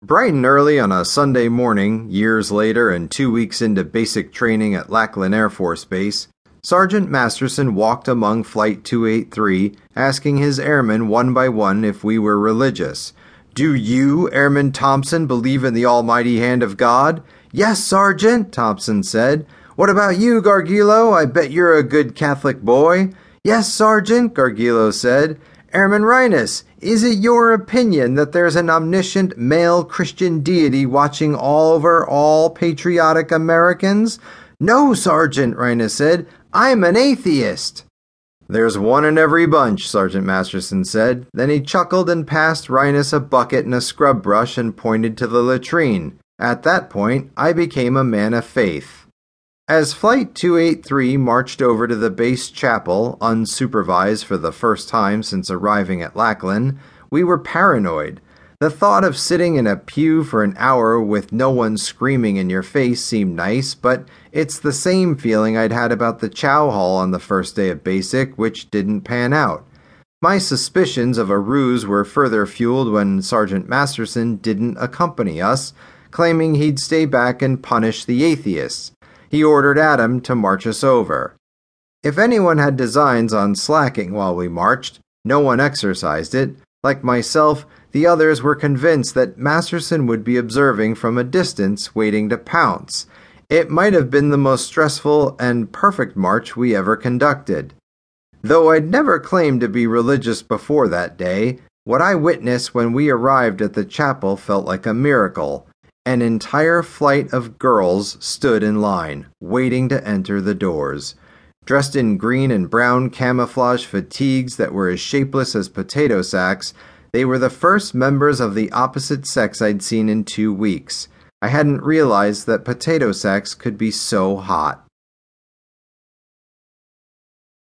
Bright and early on a Sunday morning, years later and two weeks into basic training at Lackland Air Force Base, Sergeant Masterson walked among Flight 283, asking his airmen one by one if we were religious. Do you, Airman Thompson, believe in the almighty hand of God? Yes, Sergeant, Thompson said. What about you, Gargilo? I bet you're a good Catholic boy. Yes, Sergeant, Gargilo said. Airman Rhinus, is it your opinion that there's an omniscient male Christian deity watching all over all patriotic Americans? No, Sergeant, Rhinus said. I'm an atheist. There's one in every bunch, Sergeant Masterson said. Then he chuckled and passed Rhinus a bucket and a scrub brush and pointed to the latrine. At that point, I became a man of faith. As Flight 283 marched over to the base chapel, unsupervised for the first time since arriving at Lackland, we were paranoid. The thought of sitting in a pew for an hour with no one screaming in your face seemed nice, but it's the same feeling I'd had about the chow hall on the first day of basic, which didn't pan out. My suspicions of a ruse were further fueled when Sergeant Masterson didn't accompany us, claiming he'd stay back and punish the atheists he ordered Adam to march us over. If anyone had designs on slacking while we marched, no one exercised it. Like myself, the others were convinced that Masterson would be observing from a distance, waiting to pounce. It might have been the most stressful and perfect march we ever conducted. Though I'd never claimed to be religious before that day, what I witnessed when we arrived at the chapel felt like a miracle. An entire flight of girls stood in line, waiting to enter the doors. Dressed in green and brown camouflage fatigues that were as shapeless as potato sacks, they were the first members of the opposite sex I'd seen in two weeks. I hadn't realized that potato sacks could be so hot.